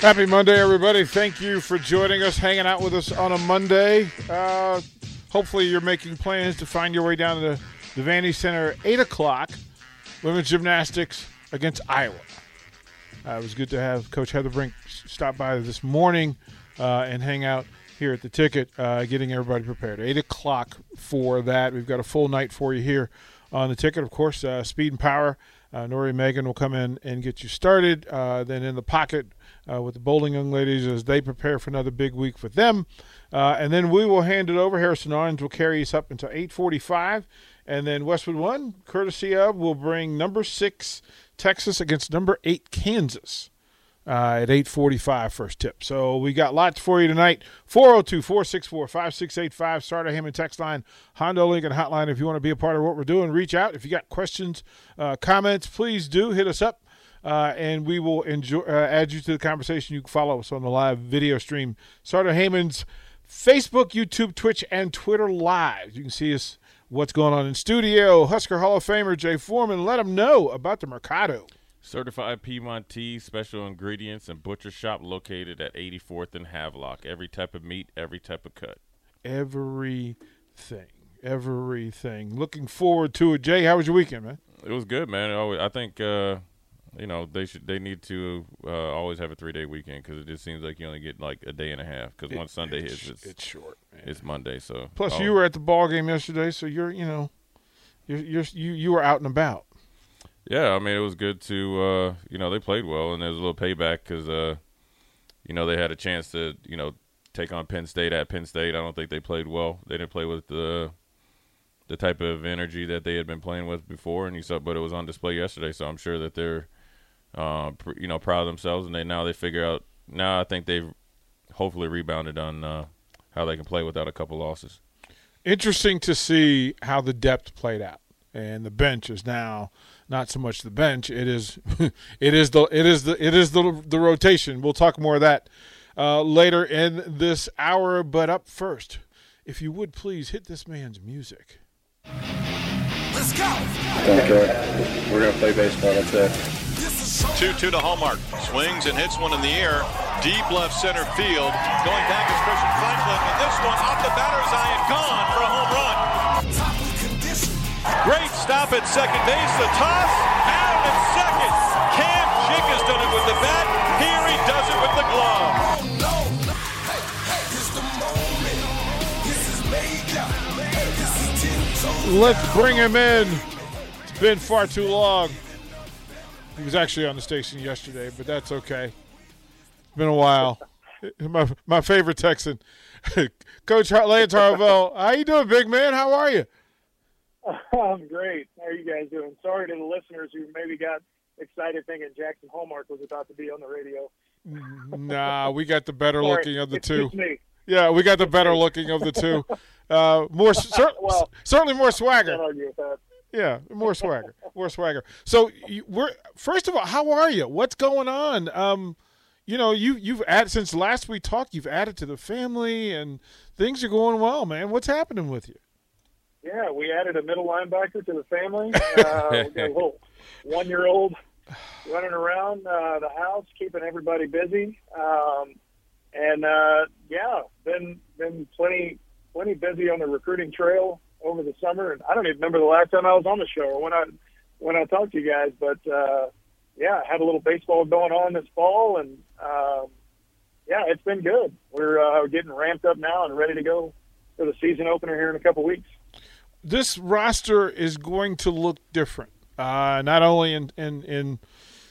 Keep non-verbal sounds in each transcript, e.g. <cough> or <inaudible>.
Happy Monday, everybody. Thank you for joining us, hanging out with us on a Monday. Uh, hopefully, you're making plans to find your way down to the Devaney Center at 8 o'clock. Women's gymnastics against Iowa. Uh, it was good to have Coach Heather Brink stop by this morning uh, and hang out here at the ticket, uh, getting everybody prepared. 8 o'clock for that. We've got a full night for you here on the ticket. Of course, uh, Speed and Power. Uh, Nori Megan will come in and get you started. Uh, then in the pocket uh, with the bowling young ladies as they prepare for another big week for them. Uh, and then we will hand it over. Harrison Orange will carry us up until 8:45, and then Westwood One, courtesy of, will bring number six Texas against number eight Kansas. Uh, at 8.45 first tip. So we got lots for you tonight. 402-464-5685. Starter Hammond text line, Honda Lincoln hotline. If you want to be a part of what we're doing, reach out. If you got questions, uh, comments, please do hit us up. Uh, and we will enjoy, uh, add you to the conversation. You can follow us on the live video stream. Starter Heyman's Facebook, YouTube, Twitch, and Twitter live. You can see us what's going on in studio. Husker Hall of Famer Jay Foreman, let him know about the Mercado. Certified Piedmontese special ingredients and butcher shop located at 84th and Havelock. Every type of meat, every type of cut. Everything. Everything. Looking forward to it. Jay, how was your weekend, man? It was good, man. I think uh, you know they should they need to uh, always have a three day weekend because it just seems like you only get like a day and a half because once Sunday it's, hits, it's, it's short. Man. It's Monday, so plus you were at the ball game yesterday, so you're you know you're, you're you you were out and about. Yeah, I mean it was good to uh, you know they played well and there was a little payback because uh, you know they had a chance to you know take on Penn State at Penn State. I don't think they played well. They didn't play with the the type of energy that they had been playing with before, and you saw, but it was on display yesterday. So I'm sure that they're uh, pr- you know, proud of themselves, and they now they figure out. Now I think they've hopefully rebounded on uh, how they can play without a couple losses. Interesting to see how the depth played out, and the bench is now not so much the bench. It is, <laughs> it is the it is the it is the the rotation. We'll talk more of that uh, later in this hour. But up first, if you would please hit this man's music. Let's go. Don't care. We're gonna play baseball. That's it. 2 2 to Hallmark. Swings and hits one in the air. Deep left center field. Going back is Christian Franklin. And this one off the batter's eye and gone for a home run. Stop at second base. The toss. Out at second. Cam Chick has done it with the bat. Here he does it with the glove. Let's bring him in. It's been far too long. He was actually on the station yesterday, but that's okay. It's been a while. <laughs> my my favorite Texan, <laughs> Coach Lance Harvell. How you doing, big man? How are you? <laughs> I'm great. How are you guys doing? Sorry to the listeners who maybe got excited thinking Jackson Hallmark was about to be on the radio. nah, we got the better Sorry, looking of the two. Yeah, we got the better looking of the two. Uh, more cer- <laughs> Well, certainly more swagger. argue with that. Yeah, more swagger, more swagger. So you, we're first of all, how are you? What's going on? Um, you know, you you've added since last we talked. You've added to the family, and things are going well, man. What's happening with you? Yeah, we added a middle linebacker to the family. <laughs> Uh, we got a little one-year-old running around uh, the house, keeping everybody busy. Um, and uh, yeah, been been plenty plenty busy on the recruiting trail over the summer. And I don't even remember the last time I was on the show or when I when I talked to you guys. But uh, yeah, had a little baseball going on this fall, and um, yeah, it's been good. We're uh, getting ramped up now and ready to go for the season opener here in a couple weeks. This roster is going to look different, uh, not only in, in in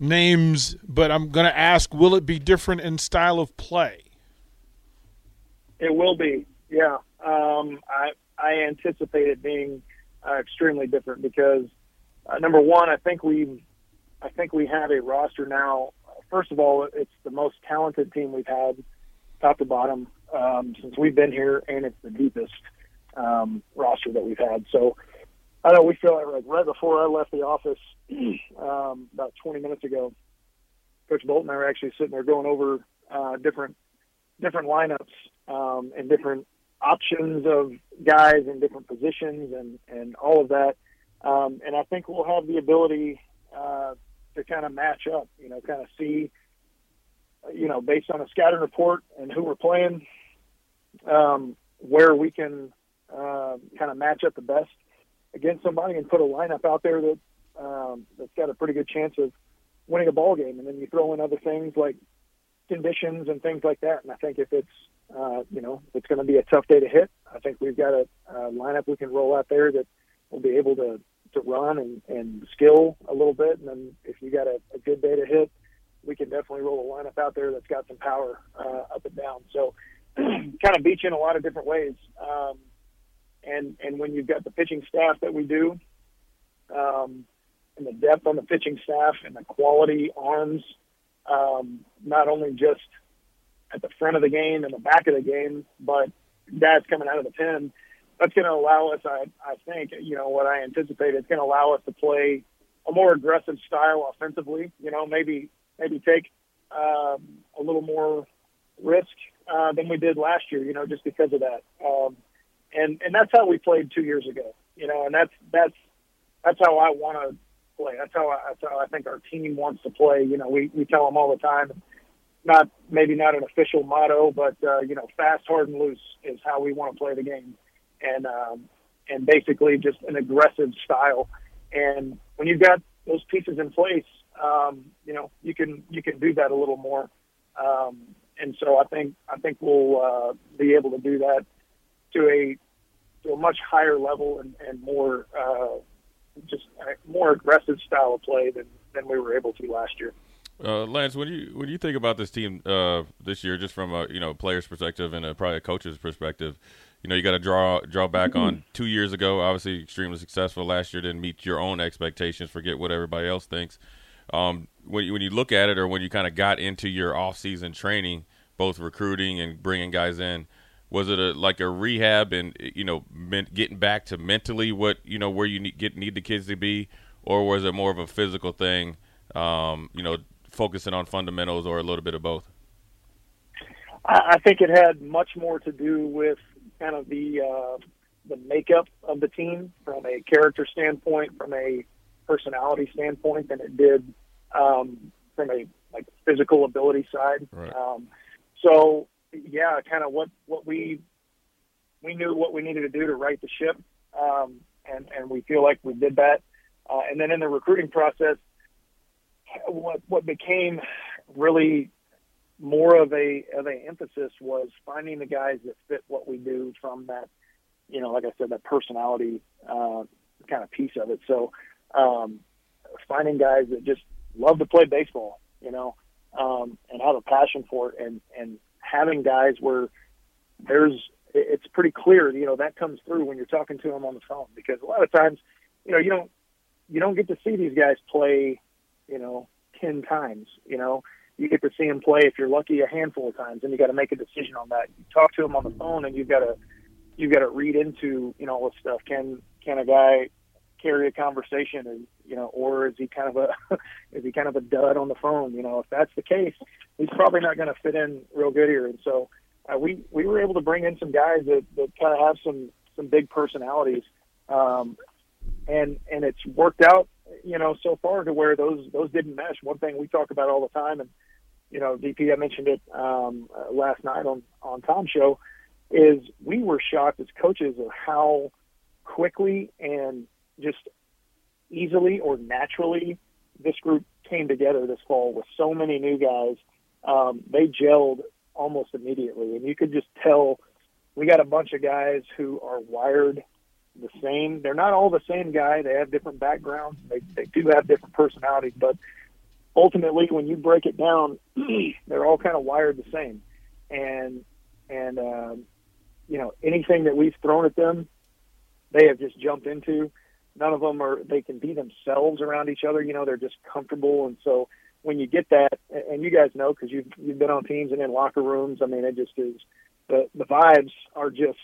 names, but I'm going to ask: Will it be different in style of play? It will be, yeah. Um, I I anticipate it being uh, extremely different because uh, number one, I think we I think we have a roster now. First of all, it's the most talented team we've had, top to bottom, um, since we've been here, and it's the deepest um, roster that we've had. So I know we feel like right before I left the office <clears throat> um, about 20 minutes ago, Coach Bolton and I were actually sitting there going over uh, different different lineups um, and different options of guys in different positions and, and all of that. Um, and I think we'll have the ability uh, to kind of match up, you know, kind of see you know, based on a scouting report and who we're playing, um, where we can uh, kind of match up the best against somebody and put a lineup out there that um, that's got a pretty good chance of winning a ball game. And then you throw in other things like conditions and things like that. And I think if it's uh, you know it's going to be a tough day to hit, I think we've got a, a lineup we can roll out there that will be able to to run and, and skill a little bit. And then if you got a, a good day to hit, we can definitely roll a lineup out there that's got some power uh, up and down. So <clears throat> kind of beat you in a lot of different ways. Um, and and when you've got the pitching staff that we do, um, and the depth on the pitching staff and the quality arms, um, not only just at the front of the game and the back of the game, but guys coming out of the pen, that's going to allow us, I, I think, you know, what I anticipate, it's going to allow us to play a more aggressive style offensively, you know, maybe, maybe take um, a little more risk uh, than we did last year, you know, just because of that. Um, and, and that's how we played two years ago, you know, and that's, that's, that's how I want to play. That's how I, that's how I think our team wants to play. You know, we, we tell them all the time, not maybe not an official motto, but uh, you know, fast, hard, and loose is how we want to play the game, and um, and basically just an aggressive style. And when you've got those pieces in place, um, you know, you can you can do that a little more. Um, and so I think I think we'll uh, be able to do that to a to a much higher level and, and more uh, just more aggressive style of play than, than we were able to last year. Uh, Lance, when you when you think about this team uh, this year, just from a you know player's perspective and a, probably a coach's perspective, you know you got to draw draw back on two years ago. Obviously, extremely successful last year. Didn't meet your own expectations. Forget what everybody else thinks. Um, when you, when you look at it, or when you kind of got into your off season training, both recruiting and bringing guys in, was it a like a rehab and you know getting back to mentally what you know where you need get need the kids to be, or was it more of a physical thing? Um, you know, focusing on fundamentals, or a little bit of both. I think it had much more to do with kind of the uh, the makeup of the team from a character standpoint, from a personality standpoint, than it did um, from a like physical ability side. Right. Um, so yeah, kind of what what we we knew what we needed to do to right the ship, um, and and we feel like we did that. Uh, and then in the recruiting process, what what became really more of a of a emphasis was finding the guys that fit what we do from that, you know, like I said, that personality uh, kind of piece of it. So um, finding guys that just love to play baseball, you know, um, and have a passion for it, and and having guys where there's it's pretty clear, you know, that comes through when you're talking to them on the phone because a lot of times, you know, you don't you don't get to see these guys play, you know, ten times. You know, you get to see them play if you're lucky a handful of times, and you got to make a decision on that. You talk to them on the phone, and you've got to you've got to read into you know all this stuff. Can can a guy carry a conversation, and you know, or is he kind of a <laughs> is he kind of a dud on the phone? You know, if that's the case, he's probably not going to fit in real good here. And so uh, we we were able to bring in some guys that that kind of have some some big personalities, um, and and it's worked out, you know, so far to where those those didn't mesh. One thing we talk about all the time, and you know, DP, I mentioned it um, uh, last night on on Tom's show, is we were shocked as coaches of how quickly and just easily or naturally this group came together this fall with so many new guys. Um, they gelled almost immediately, and you could just tell we got a bunch of guys who are wired the same. They're not all the same guy. They have different backgrounds. They they do have different personalities, but ultimately, when you break it down, <clears throat> they're all kind of wired the same. And and um, you know anything that we've thrown at them, they have just jumped into none of them are they can be themselves around each other. You know, they're just comfortable, and so when you get that, and you guys know because you've you've been on teams and in locker rooms. I mean, it just is the the vibes are just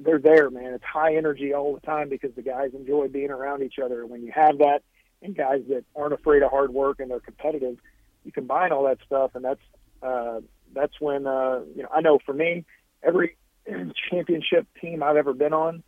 they're there, man. It's high energy all the time because the guys enjoy being around each other. When you have that, and guys that aren't afraid of hard work and they're competitive, you combine all that stuff, and that's uh, that's when uh, you know. I know for me, every <clears throat> championship team I've ever been on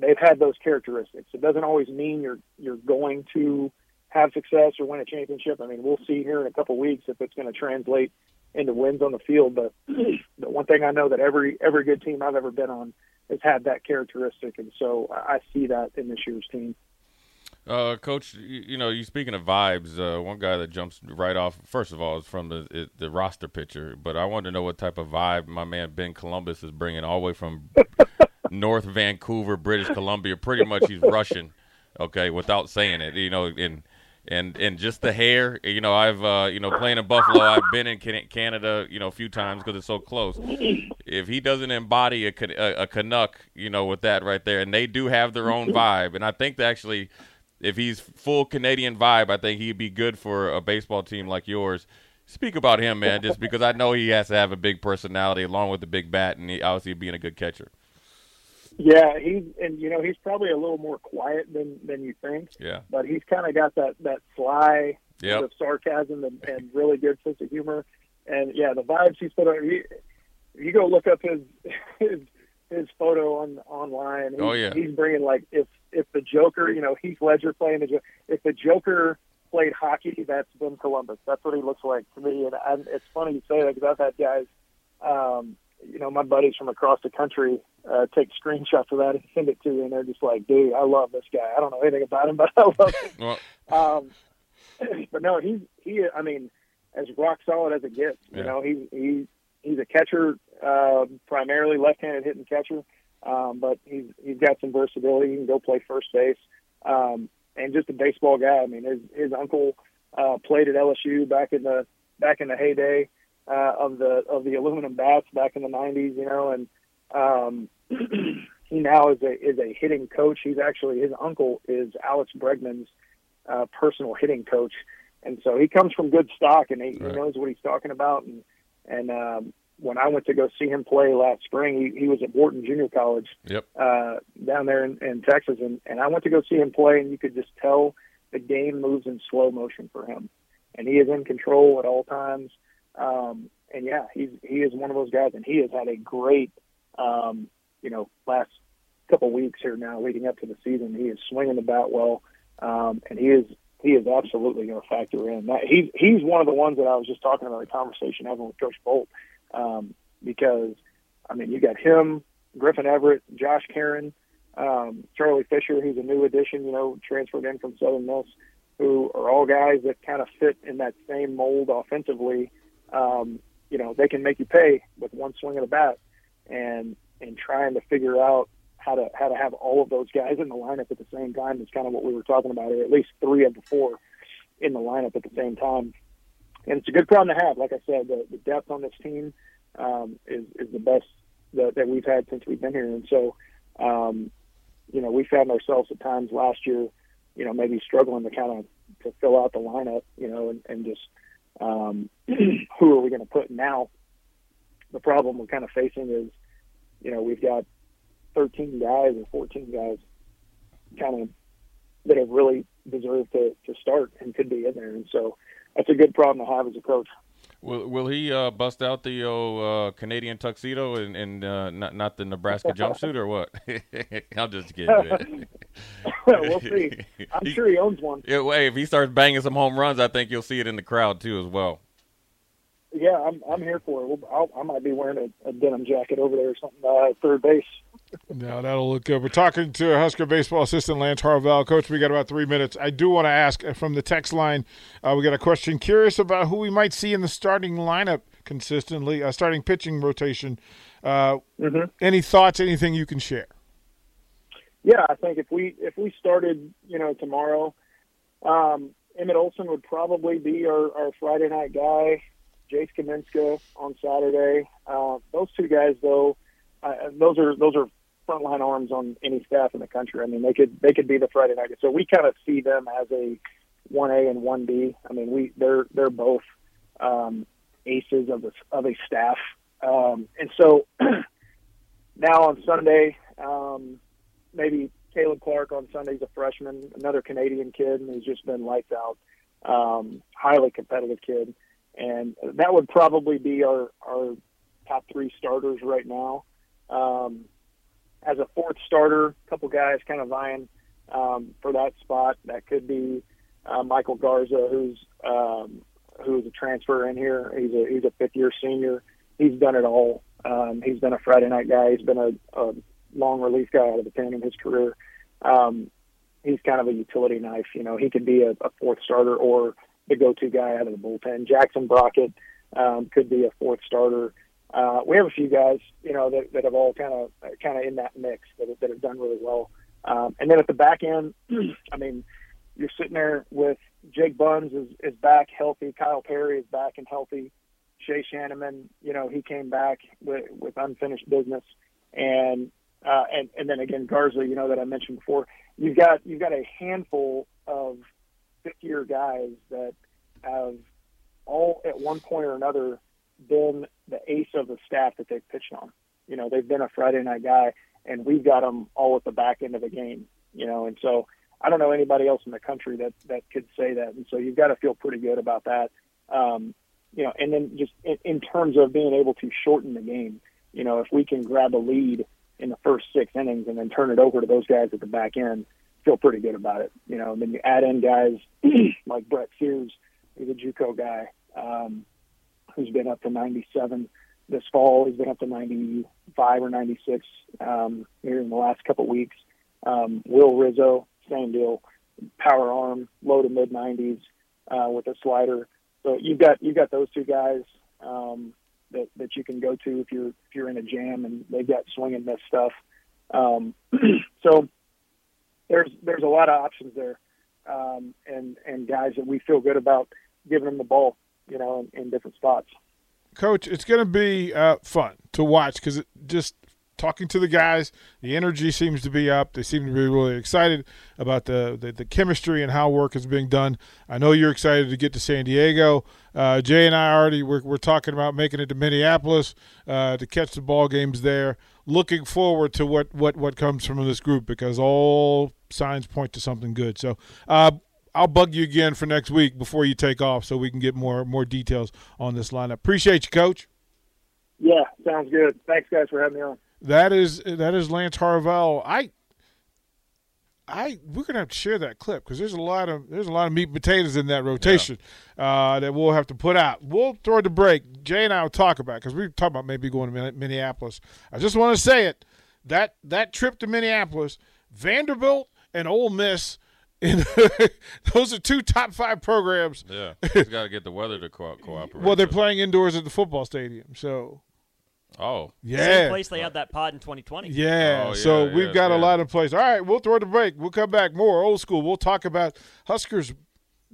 they've had those characteristics. It doesn't always mean you're you're going to have success or win a championship. I mean, we'll see here in a couple weeks if it's going to translate into wins on the field. But <clears throat> the one thing I know that every every good team I've ever been on has had that characteristic, and so I see that in this year's team. Uh, Coach, you, you, know, you speaking of vibes, uh, one guy that jumps right off, first of all, is from the it, the roster picture. But I want to know what type of vibe my man Ben Columbus is bringing all the way from <laughs> North Vancouver, British Columbia. Pretty much, he's Russian. Okay, without saying it, you know, and and and just the hair. You know, I've uh, you know playing in Buffalo. I've been in Canada, you know, a few times because it's so close. If he doesn't embody a, a, a Canuck, you know, with that right there, and they do have their own vibe, and I think actually if he's full Canadian vibe, I think he'd be good for a baseball team like yours. Speak about him, man, just because I know he has to have a big personality along with the big bat, and he, obviously being a good catcher. Yeah, he's and you know he's probably a little more quiet than than you think. Yeah, but he's kind of got that that sly yep. sort of sarcasm and, and really good sense of humor. And yeah, the vibes he's put on. You, you go look up his <laughs> his his photo on online. He's, oh yeah, he's bringing like if if the Joker, you know, Heath Ledger playing the if the Joker played hockey, that's Ben Columbus. That's what he looks like to me. And I, it's funny you say that because I've had guys, um, you know, my buddies from across the country uh, take screenshots of that and send it to me, and they're just like, "Dude, I love this guy. I don't know anything about him, but I love him." <laughs> Well, um, <clears throat> but no, he's he. I mean, as rock solid as it gets. You know, he he he's a catcher, uh, primarily left-handed hitting catcher. Um, but he's he's got some versatility. He can go play first base, um, and just a baseball guy. I mean, his his uncle uh, played at LSU back in the back in the heyday uh, of the of the aluminum bats back in the '90s. You know, and um, <clears throat> he now is a is a hitting coach. He's actually his uncle is Alex Bregman's uh, personal hitting coach, and so he comes from good stock and he, Right. he knows what he's talking about. And and um, when I went to go see him play last spring, he, he was at Wharton Junior College Yep. uh, down there in, in Texas, and, and I went to go see him play, and you could just tell the game moves in slow motion for him, and he is in control at all times. Um, and yeah, he's he is one of those guys, and he has had a great, um, you know, last couple weeks here now leading up to the season. He is swinging the bat well, um, and he is he is absolutely going to factor in. That, he's he's one of the ones that I was just talking about the conversation having with Coach Bolt, um, because I mean you got him, Griffin Everitt, Josh Caron, um, Charlie Fischer, who's a new addition, you know, transferred in from Southern Miss, who are all guys that kind of fit in that same mold offensively. Um, you know, they can make you pay with one swing of the bat, and and trying to figure out how to how to have all of those guys in the lineup at the same time is kind of what we were talking about, or at least three of the four in the lineup at the same time. And it's a good problem to have. Like I said, the, the depth on this team um, is is the best that, that we've had since we've been here, and so um, you know we found ourselves at times last year, you know, maybe struggling to kind of to fill out the lineup, you know, and, and just um, <clears throat> who are we going to put now? The problem we're kind of facing is, you know, we've got 13 guys or 14 guys kind of that have really deserved to, to start and could be in there. And so that's a good problem to have as a coach. Will Will he uh, bust out the old uh, Canadian tuxedo and, and uh, not not the Nebraska jumpsuit or what? <laughs> I'll just kidding. <laughs> man. we'll see. <laughs> I'm sure he owns one. Yeah, well, hey, if he starts banging some home runs, I think you'll see it in the crowd too as well. Yeah, I'm I'm here for it. We'll, I'll, I might be wearing a, a denim jacket over there or something uh, at third base. <laughs> Now that'll look good. We're talking to Husker baseball assistant Lance Harvell. Coach, we got about three minutes. I do want to ask uh, from the text line. Uh, we got a question. Curious about who we might see in the starting lineup consistently, uh, starting pitching rotation. Uh, Mm-hmm. Any thoughts? Anything you can share? Yeah, I think if we if we started, you know, tomorrow, um, Emmett Olson would probably be our, our Friday night guy. Jace Kaminska on Saturday. Uh, those two guys, though, uh, those are those are frontline arms on any staff in the country. I mean, they could they could be the Friday night. So we kind of see them as a one A and one B. I mean, we they're they're both um, aces of the of a staff. Um, and so <clears throat> now on Sunday, um, maybe Caleb Clark on Sunday's a freshman, another Canadian kid, and he's just been lights out. Um, highly competitive kid, and that would probably be our our top three starters right now. Um, as a fourth starter, a couple guys kind of vying um, for that spot. That could be uh, Michael Garza, who's um, who's a transfer in here. He's a he's a fifth year senior. He's done it all. Um, he's been a Friday night guy. He's been a, a long relief guy out of the pen in his career. Um, he's kind of a utility knife. You know, he could be a, a fourth starter or the go-to guy out of the bullpen. Jackson Brockett um, could be a fourth starter. Uh, we have a few guys, you know, that, that have all kind of kind of in that mix that, that have done really well. Um, and then at the back end, <clears throat> I mean, you're sitting there with Jake Bunz is, is back healthy. Kyle Perry is back and healthy. Shay Schanaman, you know, he came back with, with unfinished business. And, uh, and, and then again, Garza, you know, that I mentioned before, you've got, you've got a handful of fifth year guys that have all at one point or another been the ace of the staff that they've pitched on. You know, they've been a Friday night guy and we've got them all at the back end of the game, you know, and so I don't know anybody else in the country that, that could say that. And so you've got to feel pretty good about that. Um, you know, and then just in, in terms of being able to shorten the game, you know, if we can grab a lead in the first six innings and then turn it over to those guys at the back end, feel pretty good about it. You know, and then you add in guys <clears throat> like Brett Sears, who's a JUCO guy, um, who's been up to 97 this fall. He's been up to 95 or 96 um, here in the last couple weeks. Um, Will Rizzo, same deal, power arm, low to mid 90s uh, with a slider. So you've got you've got those two guys um, that that you can go to if you're if you're in a jam and they've got swing and miss stuff. Um, <clears throat> so there's there's a lot of options there, um, and and guys that we feel good about giving them the ball, you know, in, in different spots. Coach, it's going to be uh, fun to watch because it just talking to the guys, the energy seems to be up. They seem to be really excited about the, the, the chemistry and how work is being done. I know you're excited to get to San Diego. Uh, Jay and I already we're, we're talking about making it to Minneapolis uh, to catch the ball games there. Looking forward to what, what, what comes from this group because all signs point to something good. So uh, I'll bug you again for next week before you take off so we can get more more details on this lineup. Appreciate you, Coach. Yeah, sounds good. Thanks, guys, for having me on. That is that is Lance Harvell. I I we're gonna have to share that clip because there's a lot of there's a lot of meat and potatoes in that rotation yeah. uh, that we'll have to put out. We'll throw the break. Jay and I will talk about because we're talking about maybe going to Minneapolis. I just want to say it that that trip to Minneapolis, Vanderbilt and Ole Miss in <laughs> those are two top five programs. Yeah, he's got to get the weather to co- <laughs> cooperate. well, they're playing indoors at the football stadium, so. Oh, yeah. Same place they had that pod in 2020. Yeah. Oh, yeah, so yeah, we've got yeah. a lot of plays. All right, we'll throw the break. We'll come back more old school. We'll talk about Huskers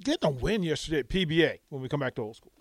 getting a win yesterday at PBA when we come back to old school.